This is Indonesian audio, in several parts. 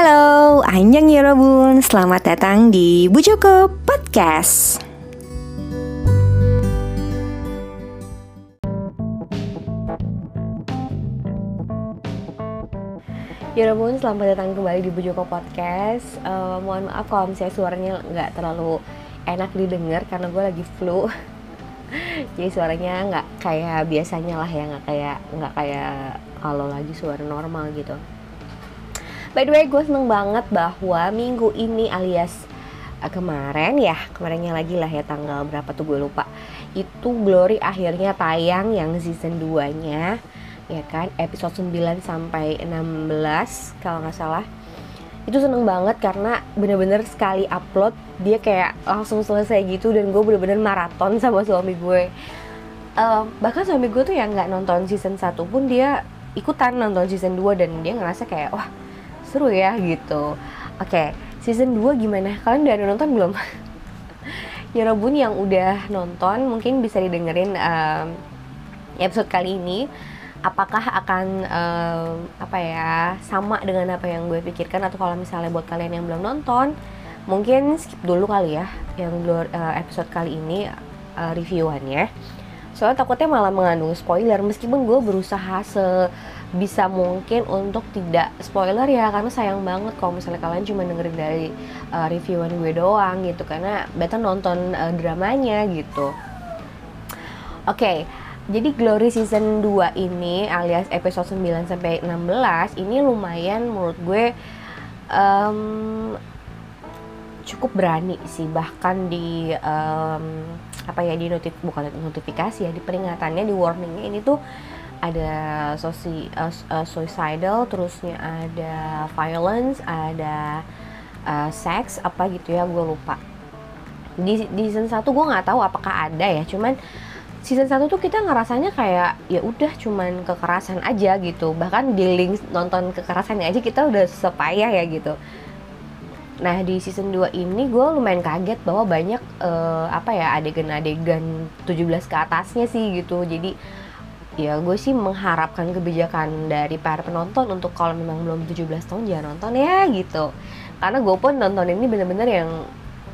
Halo, Anjang Yorobun, selamat datang di Bu Joko Podcast. Yorobun, selamat datang kembali di Bu Joko Podcast. Uh, mohon maaf kalau misalnya suaranya nggak terlalu enak didengar karena gue lagi flu. Jadi suaranya nggak kayak biasanya lah ya, nggak kayak nggak kayak kalau lagi suara normal gitu. By the way, gue seneng banget bahwa minggu ini alias uh, kemarin ya, kemarinnya lagi lah ya tanggal berapa tuh gue lupa. Itu Glory akhirnya tayang yang season 2-nya ya kan? Episode 9 sampai 16 kalau nggak salah. Itu seneng banget karena bener-bener sekali upload dia kayak langsung selesai gitu dan gue bener-bener maraton sama suami gue. Uh, bahkan suami gue tuh yang nggak nonton season 1 pun dia ikutan nonton season 2 dan dia ngerasa kayak wah seru ya gitu. Oke okay, season 2 gimana? Kalian udah nonton belum? Ya Robun yang udah nonton mungkin bisa didengerin um, episode kali ini. Apakah akan um, apa ya sama dengan apa yang gue pikirkan? Atau kalau misalnya buat kalian yang belum nonton mungkin skip dulu kali ya yang uh, episode kali ini uh, reviewannya. Soalnya takutnya malah mengandung spoiler. Meskipun gue berusaha se bisa mungkin untuk tidak spoiler ya karena sayang banget kalau misalnya kalian cuma dengerin dari uh, reviewan gue doang gitu karena better nonton uh, dramanya gitu. Oke, okay, jadi Glory season 2 ini alias episode 9 sampai 16 ini lumayan menurut gue um, cukup berani sih bahkan di um, apa ya di notif bukan notifikasi ya di peringatannya di warningnya ini tuh ada sosi, uh, uh, suicidal, terusnya ada violence, ada uh, seks apa gitu ya, gue lupa. Di, di season 1 gue nggak tahu apakah ada ya, cuman season 1 tuh kita ngerasanya kayak ya udah cuman kekerasan aja gitu. Bahkan di link nonton kekerasannya aja kita udah sepayah ya gitu. Nah di season 2 ini gue lumayan kaget bahwa banyak uh, apa ya adegan-adegan 17 ke atasnya sih gitu. Jadi ya gue sih mengharapkan kebijakan dari para penonton untuk kalau memang belum 17 tahun jangan nonton ya gitu. Karena gue pun nonton ini bener-bener yang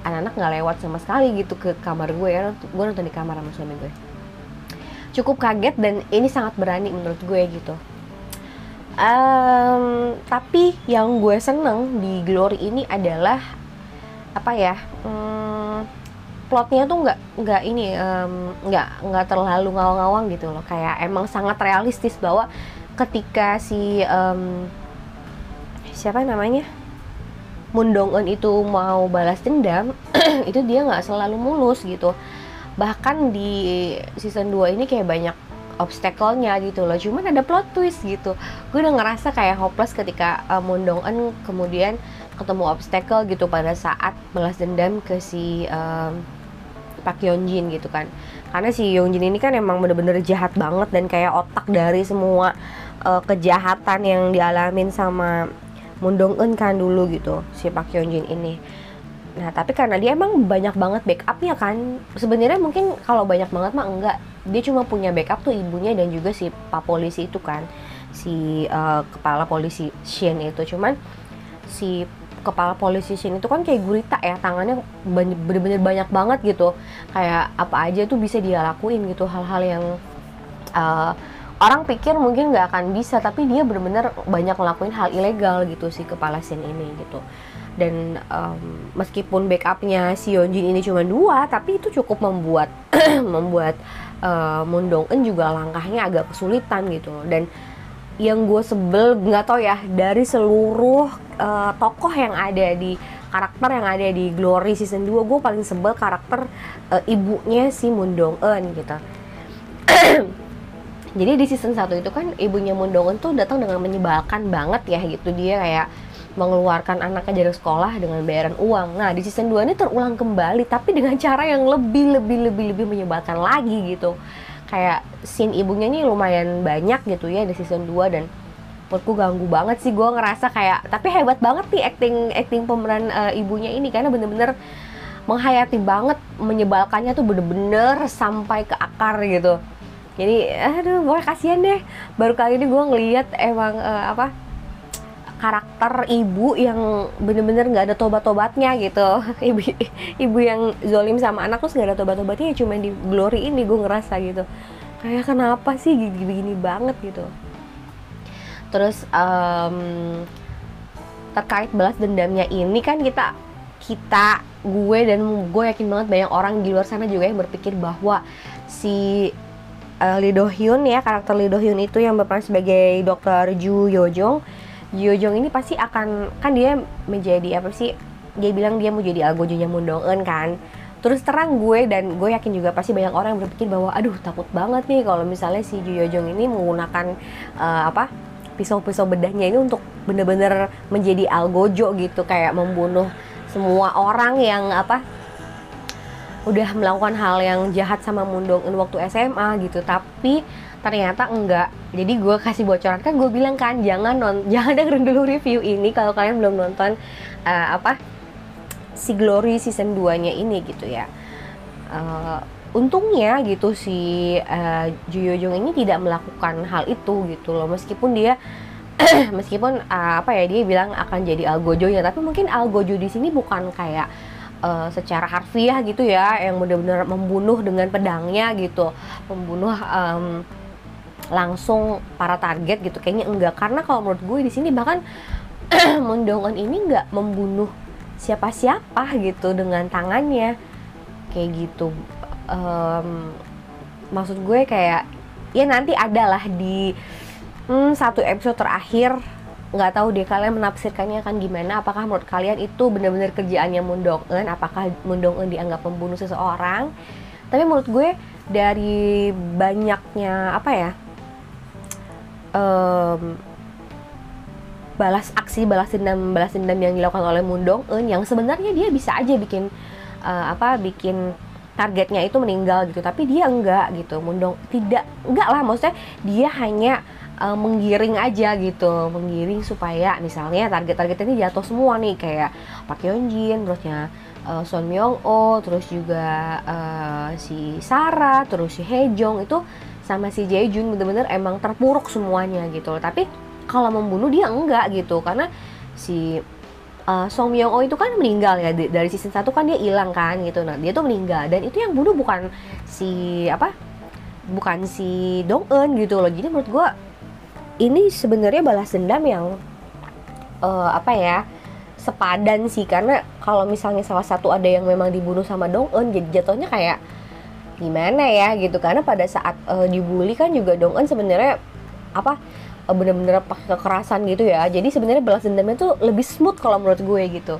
anak-anak nggak lewat sama sekali gitu ke kamar gue ya. Gue nonton di kamar sama suami gue. Cukup kaget dan ini sangat berani menurut gue gitu. Um, tapi yang gue seneng di Glory ini adalah apa ya um, plotnya tuh nggak nggak ini nggak um, nggak terlalu ngawang-ngawang gitu loh. Kayak emang sangat realistis bahwa ketika si um, siapa namanya? Mundongen itu mau balas dendam itu dia nggak selalu mulus gitu. Bahkan di season 2 ini kayak banyak obstacle-nya gitu loh. Cuman ada plot twist gitu. Gue udah ngerasa kayak hopeless ketika uh, Mundongen kemudian ketemu obstacle gitu pada saat balas dendam ke si um, Pak Yeonjin gitu kan. Karena si Yeonjin ini kan emang bener-bener jahat banget dan kayak otak dari semua uh, kejahatan yang dialamin sama Moon Dong Eun kan dulu gitu si Pak Yeonjin ini. Nah tapi karena dia emang banyak banget backupnya kan sebenarnya mungkin kalau banyak banget mah enggak. Dia cuma punya backup tuh ibunya dan juga si pak polisi itu kan si uh, kepala polisi Shin itu. Cuman si kepala polisi sini itu kan kayak gurita ya tangannya bener-bener banyak banget gitu. Kayak apa aja tuh bisa dia lakuin gitu hal-hal yang uh, orang pikir mungkin nggak akan bisa tapi dia bener-bener banyak ngelakuin hal ilegal gitu si kepala sin ini gitu. Dan um, meskipun backupnya si Yeonjin ini cuma dua tapi itu cukup membuat membuat uh, Moon Dong juga langkahnya agak kesulitan gitu. Dan yang gue sebel nggak tau ya dari seluruh uh, tokoh yang ada di karakter yang ada di Glory season 2 gue paling sebel karakter uh, ibunya si Moon Dong Eun gitu. Jadi di season 1 itu kan ibunya Moon Dong Eun tuh datang dengan menyebalkan banget ya gitu. Dia kayak mengeluarkan anaknya dari sekolah dengan bayaran uang. Nah, di season 2 ini terulang kembali tapi dengan cara yang lebih lebih lebih lebih menyebalkan lagi gitu. Kayak scene ibunya nih lumayan banyak gitu ya di season 2 dan menurutku ganggu banget sih. Gue ngerasa kayak tapi hebat banget nih acting acting pemeran uh, ibunya ini. Karena bener-bener menghayati banget menyebalkannya tuh bener-bener sampai ke akar gitu. Jadi aduh gue kasihan deh. Baru kali ini gue ngeliat emang uh, apa karakter ibu yang bener-bener nggak ada tobat-tobatnya gitu. Ibu ibu yang zolim sama anak terus nggak ada tobat-tobatnya ya cuma di glory ini gue ngerasa gitu. Kayak kenapa sih gini-gini banget gitu terus um, terkait balas dendamnya ini kan kita kita gue dan gue yakin banget banyak orang di luar sana juga yang berpikir bahwa si uh, Lee Hyun ya karakter Lee Hyun itu yang berperan sebagai dokter Ju Yojong Ju Yojong ini pasti akan kan dia menjadi apa sih dia bilang dia mau jadi algojonya Moon Dong Eun kan. Terus terang gue dan gue yakin juga pasti banyak orang yang berpikir bahwa aduh takut banget nih kalau misalnya si Ju Yojong ini menggunakan uh, apa pisau-pisau bedahnya ini untuk bener-bener menjadi algojo gitu kayak membunuh semua orang yang apa udah melakukan hal yang jahat sama Mundong waktu SMA gitu. Tapi ternyata enggak. Jadi gue kasih bocoran kan gue bilang kan jangan non jangan dengerin dulu review ini kalau kalian belum nonton uh, apa si Glory season 2 nya ini gitu ya. Uh, untungnya gitu si uh, Ju Jong ini tidak melakukan hal itu gitu loh. Meskipun dia meskipun uh, apa ya dia bilang akan jadi algojo ya tapi mungkin algojo di sini bukan kayak uh, secara harfiah gitu ya yang benar-benar membunuh dengan pedangnya gitu. Membunuh um, langsung para target gitu. Kayaknya enggak. Karena kalau menurut gue di sini bahkan Mundongan ini enggak membunuh siapa-siapa gitu dengan tangannya. Kayak gitu um, maksud gue kayak ya nanti adalah di hmm, satu episode terakhir. Nggak tahu deh kalian menafsirkannya kan gimana. Apakah menurut kalian itu benar-benar kerjaannya Mundong Eun apakah Mundong Eun dianggap membunuh seseorang? Tapi menurut gue dari banyaknya apa ya um, balas aksi balas dendam balas dendam yang dilakukan oleh Mundong Eun yang sebenarnya dia bisa aja bikin uh, apa bikin targetnya itu meninggal gitu tapi dia enggak gitu mundong tidak enggak lah maksudnya dia hanya uh, menggiring aja gitu menggiring supaya misalnya target-target ini jatuh semua nih kayak Park Hyun Jin terusnya uh, Son Myung Oh terus juga uh, si Sarah terus si Hejong itu sama si Jae-jun bener-bener emang terpuruk semuanya gitu tapi kalau membunuh dia enggak gitu karena si uh, Song Myung Oh itu kan meninggal ya dari season 1 kan dia hilang kan gitu. Nah dia tuh meninggal. Dan itu yang bunuh bukan si apa bukan si Dong Eun gitu loh. Jadi menurut gue ini sebenarnya balas dendam yang uh, apa ya sepadan sih. Karena kalau misalnya salah satu ada yang memang dibunuh sama Dong Eun jadi jatuhnya kayak gimana ya gitu. Karena pada saat uh, dibully kan juga Dong Eun sebenarnya apa bener-bener pakai kekerasan gitu ya. Jadi sebenarnya balas dendamnya tuh lebih smooth kalau menurut gue gitu.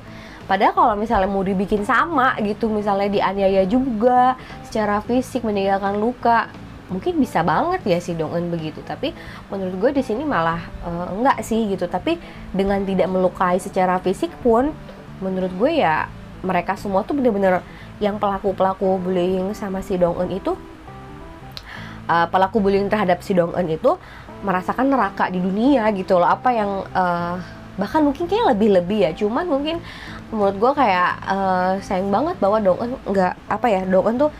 Padahal kalau misalnya mau dibikin sama gitu misalnya dianiaya juga secara fisik meninggalkan luka mungkin bisa banget ya si Dongen begitu. Tapi menurut gue di sini malah uh, enggak sih gitu. Tapi dengan tidak melukai secara fisik pun menurut gue ya mereka semua tuh bener-bener yang pelaku-pelaku bullying sama si Dongen itu uh, pelaku bullying terhadap si Dongen itu merasakan neraka di dunia gitu loh. Apa yang uh, bahkan mungkin kayak lebih-lebih ya. Cuman mungkin menurut gue kayak uh, sayang banget bahwa Dongen nggak apa ya Dongen tuh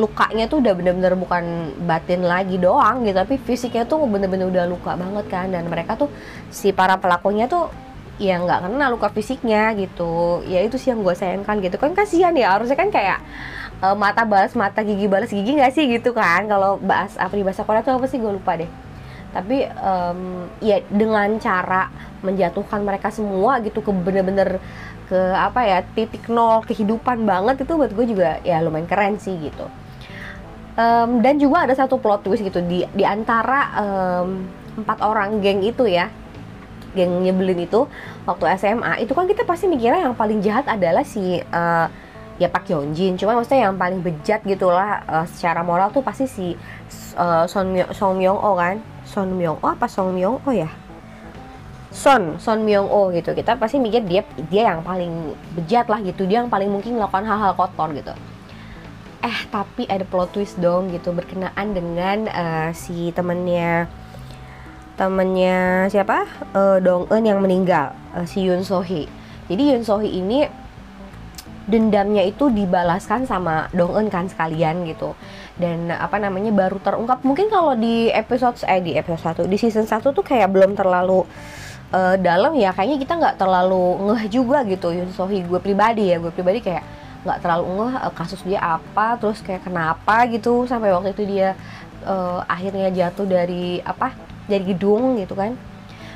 lukanya tuh udah bener-bener bukan batin lagi doang gitu. Tapi fisiknya tuh bener-bener udah luka banget kan. Dan mereka tuh si para pelakunya tuh ya nggak kena luka fisiknya gitu. Ya itu sih yang gue sayangkan gitu. Kan kasihan ya harusnya kan kayak uh, mata balas mata gigi balas gigi nggak sih gitu kan? Kalau bahas apa di bahasa Korea tuh apa sih? Gue lupa deh tapi um, ya dengan cara menjatuhkan mereka semua gitu ke bener-bener ke apa ya titik nol kehidupan banget itu buat gue juga ya lumayan keren sih gitu. Um, dan juga ada satu plot twist gitu di di antara um, empat orang geng itu ya geng nyebelin itu waktu SMA itu kan kita pasti mikirnya yang paling jahat adalah si uh, ya Pak Hyunjin. Cuma maksudnya yang paling bejat gitulah uh, secara moral tuh pasti si uh, Son Song Myung Oh kan? Son Myung Oh apa Song Myung Oh ya? Son Son Myung Oh gitu. Kita pasti mikir dia dia yang paling bejat lah gitu. Dia yang paling mungkin melakukan hal-hal kotor gitu. Eh tapi ada plot twist dong gitu berkenaan dengan uh, si temennya temennya siapa? Uh, Dong Eun yang meninggal uh, si Yoon Sohee jadi Yoon Sohee ini dendamnya itu dibalaskan sama Dong Eun kan sekalian gitu. Dan apa namanya baru terungkap. Mungkin kalau di episode eh di episode 1 di season 1 tuh kayak belum terlalu uh, dalam ya. Kayaknya kita nggak terlalu ngeh juga gitu Yun Sohi gue pribadi ya gue pribadi kayak nggak terlalu ngeh uh, kasus dia apa terus kayak kenapa gitu sampai waktu itu dia uh, akhirnya jatuh dari apa dari gedung gitu kan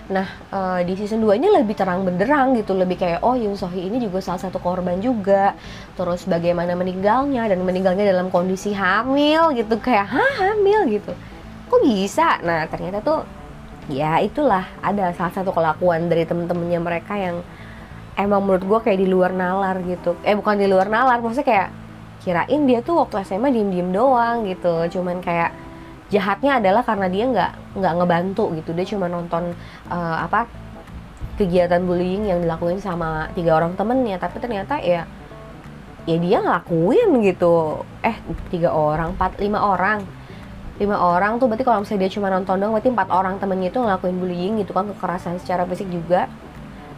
Nah, uh, di season 2 ini lebih terang benderang gitu, lebih kayak oh Yun Sohee ini juga salah satu korban juga. Terus bagaimana meninggalnya dan meninggalnya dalam kondisi hamil gitu, kayak hah hamil gitu. Kok bisa? Nah, ternyata tuh ya itulah ada salah satu kelakuan dari temen-temennya mereka yang emang menurut gue kayak di luar nalar gitu. Eh bukan di luar nalar, maksudnya kayak kirain dia tuh waktu SMA diem-diem doang gitu, cuman kayak jahatnya adalah karena dia nggak nggak ngebantu gitu. Dia cuma nonton uh, apa kegiatan bullying yang dilakuin sama tiga orang temennya. Tapi ternyata ya ya dia ngelakuin gitu. Eh tiga orang empat lima orang. Lima orang tuh berarti kalau misalnya dia cuma nonton dong berarti empat orang temennya itu ngelakuin bullying gitu kan kekerasan secara fisik juga.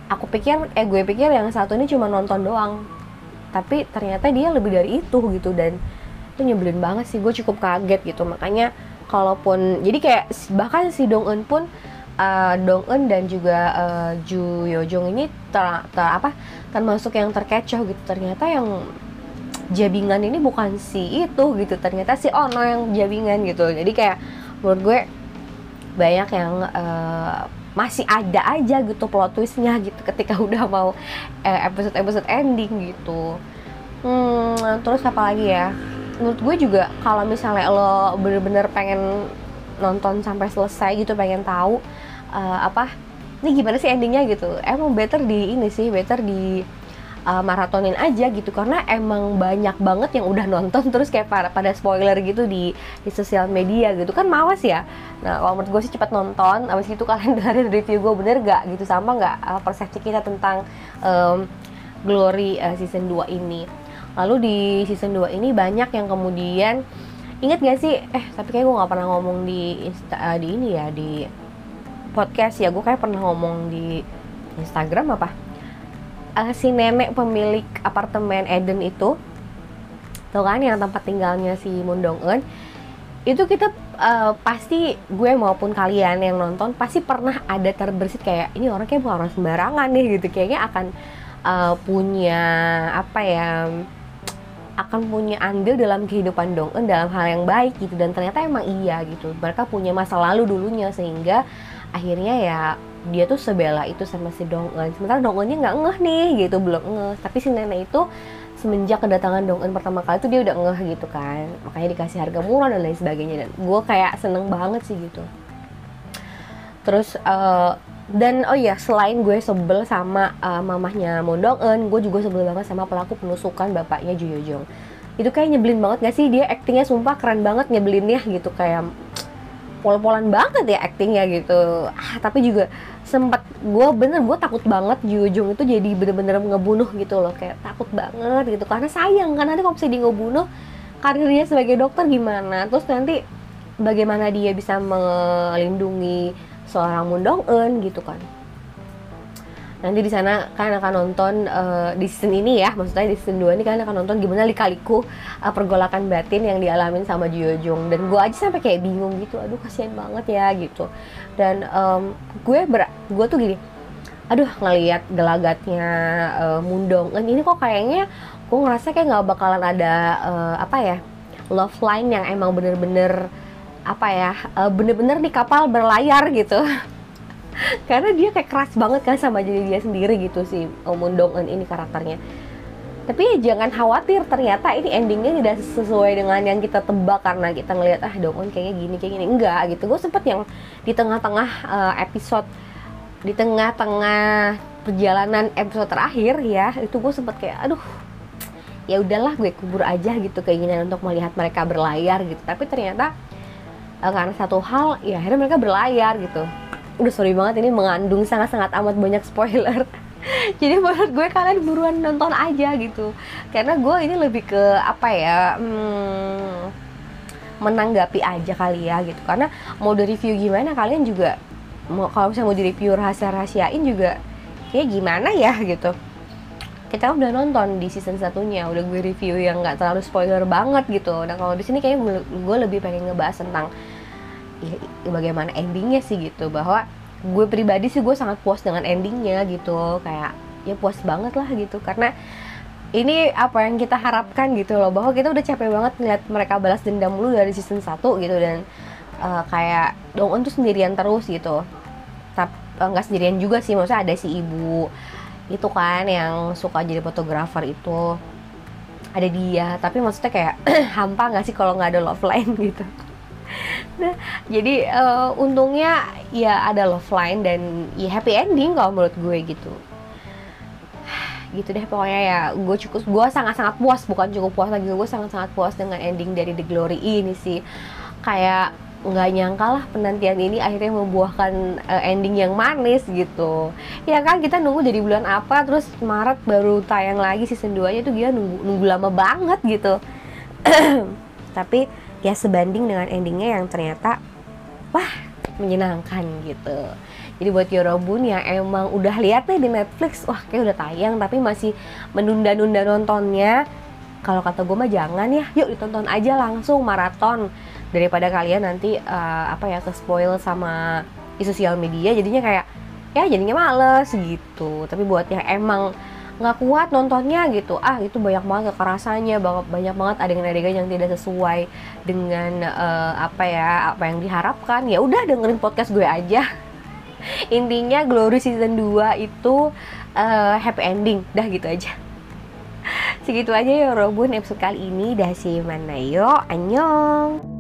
Aku pikir eh gue pikir yang satu ini cuma nonton doang. Tapi ternyata dia lebih dari itu gitu. Dan itu nyebelin banget sih. Gue cukup kaget gitu. Makanya kalaupun jadi kayak bahkan si Dong Eun pun uh, Dong Eun dan juga uh, Ju Yo Jong ini ter, ter apa termasuk yang terkecoh gitu. Ternyata yang jabingan ini bukan si itu gitu. Ternyata si Ono yang jabingan gitu. Jadi kayak menurut gue banyak yang uh, masih ada aja gitu plot twistnya gitu ketika udah mau episode episode ending gitu. Hmm, terus apa lagi ya menurut gue juga kalau misalnya lo bener-bener pengen nonton sampai selesai gitu pengen tahu uh, apa ini gimana sih endingnya gitu emang better di ini sih better di uh, maratonin aja gitu. Karena emang banyak banget yang udah nonton terus kayak pada, pada spoiler gitu di di sosial media gitu. Kan mawas ya. Nah kalau menurut gue sih cepat nonton abis itu kalian dengerin review gue bener gak gitu? Sama nggak uh, persepsi kita tentang um, Glory uh, season 2 ini Lalu di season 2 ini banyak yang kemudian inget gak sih? Eh tapi kayak gue nggak pernah ngomong di Insta, uh, di ini ya di podcast ya. Gue kayak pernah ngomong di Instagram apa? Uh, si nenek pemilik apartemen Eden itu, tuh kan yang tempat tinggalnya si Moon Dong Eun, itu kita uh, pasti gue maupun kalian yang nonton pasti pernah ada terbersit kayak ini orang kayak bukan orang sembarangan nih gitu kayaknya akan uh, punya apa ya akan punya andil dalam kehidupan Dong Eun dalam hal yang baik gitu. Dan ternyata emang iya gitu. Mereka punya masa lalu dulunya sehingga akhirnya ya dia tuh sebela itu sama si Dong Eun. Sementara Dong Eunnya nggak ngeh nih gitu belum ngeh. Tapi si nenek itu semenjak kedatangan Dong Eun pertama kali itu dia udah ngeh gitu kan. Makanya dikasih harga murah dan lain sebagainya. Dan gue kayak seneng banget sih gitu. Terus uh, dan oh iya selain gue sebel sama uh, mamahnya Mondong Eun gue juga sebel banget sama pelaku penusukan bapaknya Ju Jong itu kayak nyebelin banget gak sih? Dia aktingnya sumpah keren banget nyebelinnya gitu kayak pol-polan banget ya aktingnya gitu. Ah, tapi juga sempat gue bener gue takut banget Ju Jong itu jadi bener-bener ngebunuh gitu loh. Kayak takut banget gitu karena sayang kan nanti kalau bisa dia ngebunuh karirnya sebagai dokter gimana? Terus nanti bagaimana dia bisa melindungi seorang Mundong gitu kan. Nanti di sana kalian akan nonton uh, di season ini ya maksudnya di season 2 ini kalian akan nonton gimana likaliku uh, pergolakan batin yang dialamin sama Jio Jung. Dan gue aja sampai kayak bingung gitu aduh kasihan banget ya gitu. Dan um, gue ber gue tuh gini aduh ngelihat gelagatnya uh, Mundong Eun ini kok kayaknya gue ngerasa kayak nggak bakalan ada uh, apa ya love line yang emang bener-bener apa ya eh, bener-bener di kapal berlayar gitu. Karena dia kayak keras banget kan sama jadi dia sendiri gitu si Moon Dong Eun ini karakternya. Tapi ya jangan khawatir ternyata ini endingnya tidak sesuai dengan yang kita tebak karena kita ngelihat ah Dong Eun kayaknya gini kayak gini. Enggak gitu. Gue sempet yang di tengah-tengah uh, episode di tengah-tengah perjalanan episode terakhir ya itu gue sempet kayak aduh ya udahlah gue kubur aja gitu keinginan untuk melihat mereka berlayar gitu. Tapi ternyata uh, karena satu hal ya akhirnya mereka berlayar gitu. Udah sorry banget ini mengandung sangat-sangat amat banyak spoiler. Jadi menurut gue kalian buruan nonton aja gitu. Karena gue ini lebih ke apa ya hmm, menanggapi aja kali ya gitu. Karena mau di review gimana kalian juga mau kalau misalnya mau di review rahasia rahasiain juga kayak gimana ya gitu kita udah nonton di season satunya udah gue review yang nggak terlalu spoiler banget gitu. Nah kalau di sini kayaknya gue lebih pengen ngebahas tentang ya, bagaimana endingnya sih gitu. Bahwa gue pribadi sih gue sangat puas dengan endingnya gitu. Kayak ya puas banget lah gitu. Karena ini apa yang kita harapkan gitu loh. Bahwa kita udah capek banget ngeliat mereka balas dendam dulu dari season 1 gitu. Dan uh, kayak Dong tuh sendirian terus gitu. Tapi uh, nggak sendirian juga sih. Maksudnya ada si ibu itu kan yang suka jadi fotografer itu. Ada dia tapi maksudnya kayak hampa nggak sih kalau nggak ada love line gitu? Nah jadi uh, untungnya ya ada love line dan ya happy ending kalau menurut gue gitu. Gitu deh pokoknya ya gue cukup gue sangat sangat puas bukan cukup puas lagi gue sangat sangat puas dengan ending dari The Glory ini sih. Kayak nggak nyangka lah penantian ini akhirnya membuahkan uh, ending yang manis gitu. Ya kan kita nunggu dari bulan apa terus Maret baru tayang lagi season 2 nya tuh dia nunggu nunggu lama banget gitu. Tapi ya sebanding dengan endingnya yang ternyata wah menyenangkan gitu. Jadi buat Yorobun yang emang udah lihat nih di Netflix, wah kayak udah tayang tapi masih menunda-nunda nontonnya. Kalau kata gue mah jangan ya, yuk ditonton aja langsung maraton daripada kalian nanti uh, apa ya ke spoil sama di sosial media jadinya kayak ya jadinya males gitu. Tapi buat yang emang nggak kuat nontonnya gitu ah itu banyak banget kekerasannya banyak banget adegan-adegan yang tidak sesuai dengan uh, apa ya apa yang diharapkan. Ya udah dengerin podcast gue aja. Intinya Glory season 2 itu uh, happy ending. Dah gitu aja. Segitu aja ya Robun episode kali ini. Dah si mana yo. Annyeong